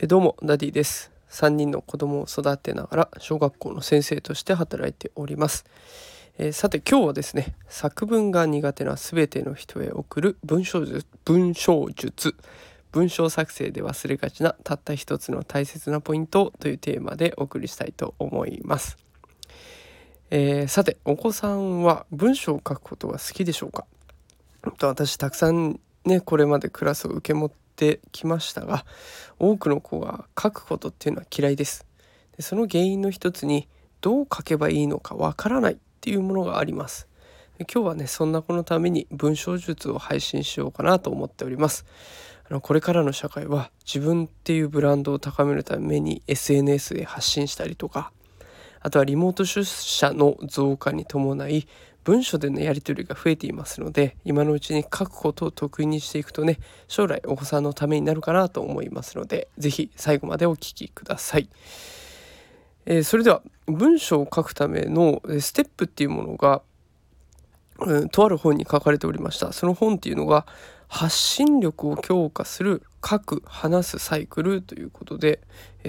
えどうもダディです。3人の子供を育てながら小学校の先生として働いております、えー、さて今日はですね作文が苦手な全ての人へ送る文章術文章術。文章作成で忘れがちなたった一つの大切なポイントというテーマでお送りしたいと思います、えー、さてお子さんは文章を書くことが好きでしょうか？私たくさんねこれまでクラスを受け持ってってきましたが多くの子が書くことっていうのは嫌いです。でその原因の一つにどう書けばいいのかわからないっていうものがあります。今日はねそんな子のために文章術を配信しようかなと思っております。あのこれからの社会は自分っていうブランドを高めるために SNS で発信したりとかあとはリモート出社の増加に伴い文書でのやり取りが増えていますので今のうちに書くことを得意にしていくとね将来お子さんのためになるかなと思いますので是非最後までお聴きください。えー、それでは文章を書くためのステップっていうものが、うん、とある本に書かれておりましたその本っていうのが発信力を強化する書く話すサイクルということで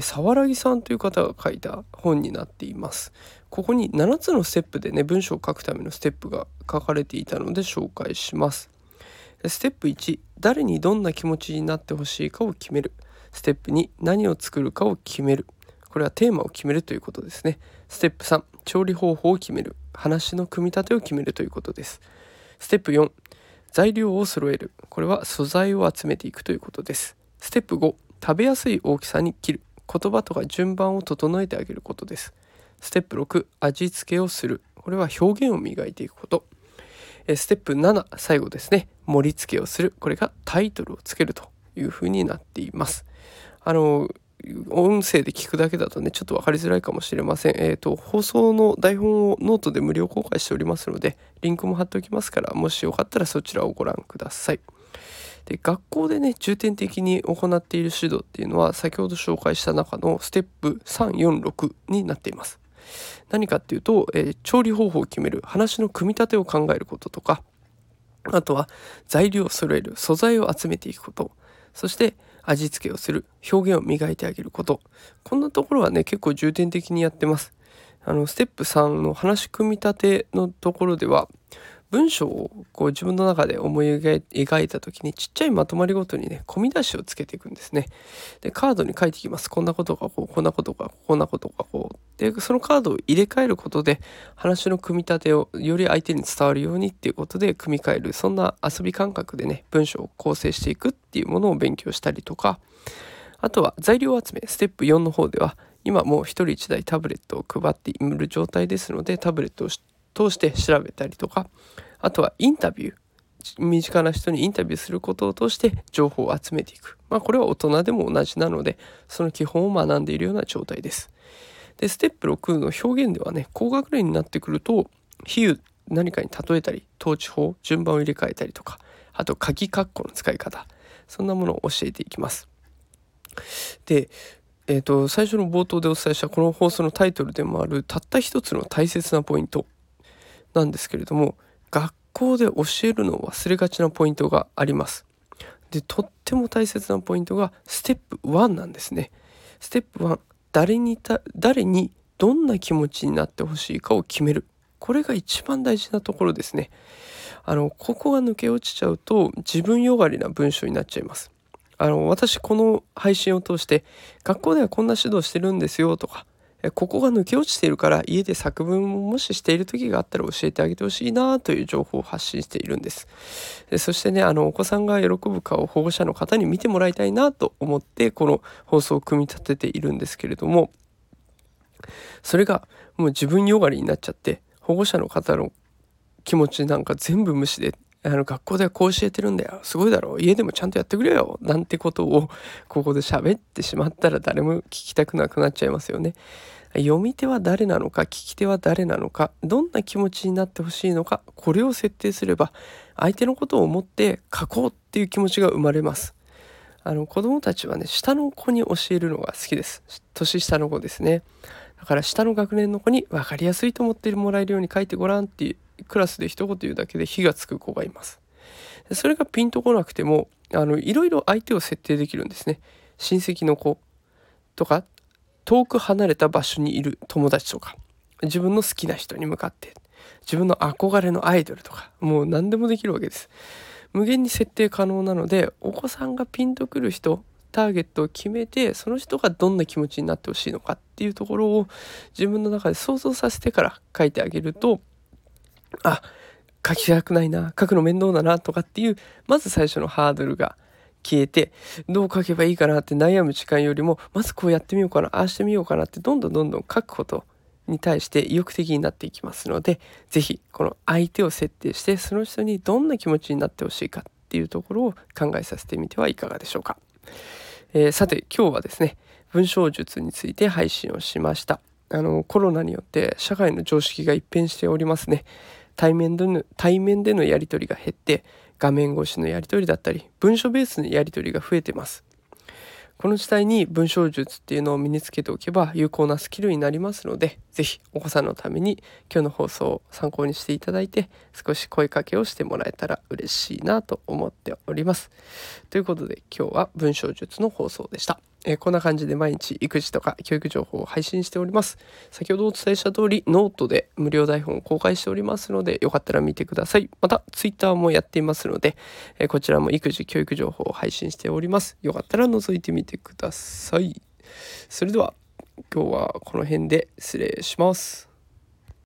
沢良さんという方が書いた本になっていますここに7つのステップでね文章を書くためのステップが書かれていたので紹介します。ステップ1誰にどんな気持ちになってほしいかを決める。ステップ2何を作るかを決める。これはテーマを決めるということですね。ステップ3調理方法を決める。話の組み立てを決めるということです。ステップ4材料を揃える。これは素材を集めていくということです。ステップ5食べやすい大きさに切る。言葉とか順番を整えてあげることです。ステップ6味付けをする。これは表現を磨いていくこと。ステップ7最後ですね。盛り付けをする。これがタイトルをつけるというふうになっています。あの音声で聞くだけだとねちょっと分かりづらいかもしれません。えっ、ー、と放送の台本をノートで無料公開しておりますのでリンクも貼っておきますからもしよかったらそちらをご覧ください。で学校でね重点的に行っている指導っていうのは先ほど紹介した中のステップ346になっています。何かっていうと、えー、調理方法を決める話の組み立てを考えることとかあとは材料を揃える素材を集めていくことそして味付けをする表現を磨いてあげること。こんなところはね結構重点的にやってます。あのステップ3の話組み立てのところでは文章をこう自分の中で思い描いた時にちっちゃいまとまりごとにね込み出しをつけていくんですね。でカードに書いていきます。こんなことがこうこんなことがこんなことがこうでそのカードを入れ替えることで話の組み立てをより相手に伝わるようにっていうことで組み替えるそんな遊び感覚でね文章を構成していくっていうものを勉強したりとかあとは材料集めステップ4の方では今もう1人1台タブレットを配っている状態ですのでタブレットを通して調べたりとかあとはインタビュー身近な人にインタビューすることを通して情報を集めていく。まあこれは大人でも同じなのでその基本を学んでいるような状態です。でステップ6の表現ではね高学年になってくると比喩何かに例えたり統治法順番を入れ替えたりとかあと鍵括弧の使い方そんなものを教えていきます。でえーと最初の冒頭でお伝えしたこの放送のタイトルでもあるたった一つの大切なポイントなんですけれども学校で教えるのを忘れがちなポイントがあります。でとっても大切なポイントがステップ1なんですね。ステップ1誰にた誰にどんな気持ちになってほしいかを決めるこれが一番大事なところですね。あのここが抜け落ちちゃうと自分よがりな文章になっちゃいます。あの私この配信を通して学校ではこんな指導してるんですよとかここが抜け落ちているから家で作文ももししている時があったら教えてあげてほしいなという情報を発信しているんです。でそしてねあのお子さんが喜ぶ顔を保護者の方に見てもらいたいなと思ってこの放送を組み立てているんですけれどもそれがもう自分よがりになっちゃって保護者の方の気持ちなんか全部無視であの学校ではこう教えてるんだよ。すごいだろ。う家でもちゃんとやってくれよ。なんてことをここで喋ってしまったら誰も聞きたくなくなっちゃいますよね。読み手は誰なのか聞き手は誰なのかどんな気持ちになってほしいのかこれを設定すれば相手のことを思って書こうっていう気持ちが生まれます。あの子供たちはね下の子に教えるのが好きです。年下の子ですね。だから下の学年の子に分かりやすいと思ってもらえるように書いてごらんっていうクラスで一言言うだけで火がつく子がいます。それがピンとこなくてもあのいろいろ相手を設定できるんですね。親戚の子とか遠く離れた場所にいる友達とか自分の好きな人に向かって自分の憧れのアイドルとかもう何でもできるわけです無限に設定可能なのでお子さんがピンとくる人ターゲットを決めてその人がどんな気持ちになってほしいのかっていうところを自分の中で想像させてから書いてあげるとあ書きたくないな書くの面倒だなとかっていうまず最初のハードルが消えてどう書けばいいかなって悩む時間よりもまずこうやってみようかなああしてみようかなってどんどんどんどん書くことに対して意欲的になっていきますので是非この相手を設定してその人にどんな気持ちになってほしいかっていうところを考えさせてみてはいかがでしょうか。えー、さて今日はですね文章術について配信をしました。あのコロナによって社会の常識が一変しておりますね。対面での対面でのやり取りが減って画面越しのやり取りだったり文書ベースのやり取りが増えてます。この時代に文章術っていうのを身につけておけば有効なスキルになりますので、是非お子さんのために今日の放送を参考にしていただいて、少し声かけをしてもらえたら嬉しいなと思っております。ということで今日は文章術の放送でした。えー、こんな感じで毎日育児とか教育情報を配信しております。先ほどお伝えした通りノートで無料台本を公開しておりますのでよかったら見てください。また Twitter もやっていますので、えー、こちらも育児教育情報を配信しております。よかったら覗いてみてください。それでは今日はこの辺で失礼します。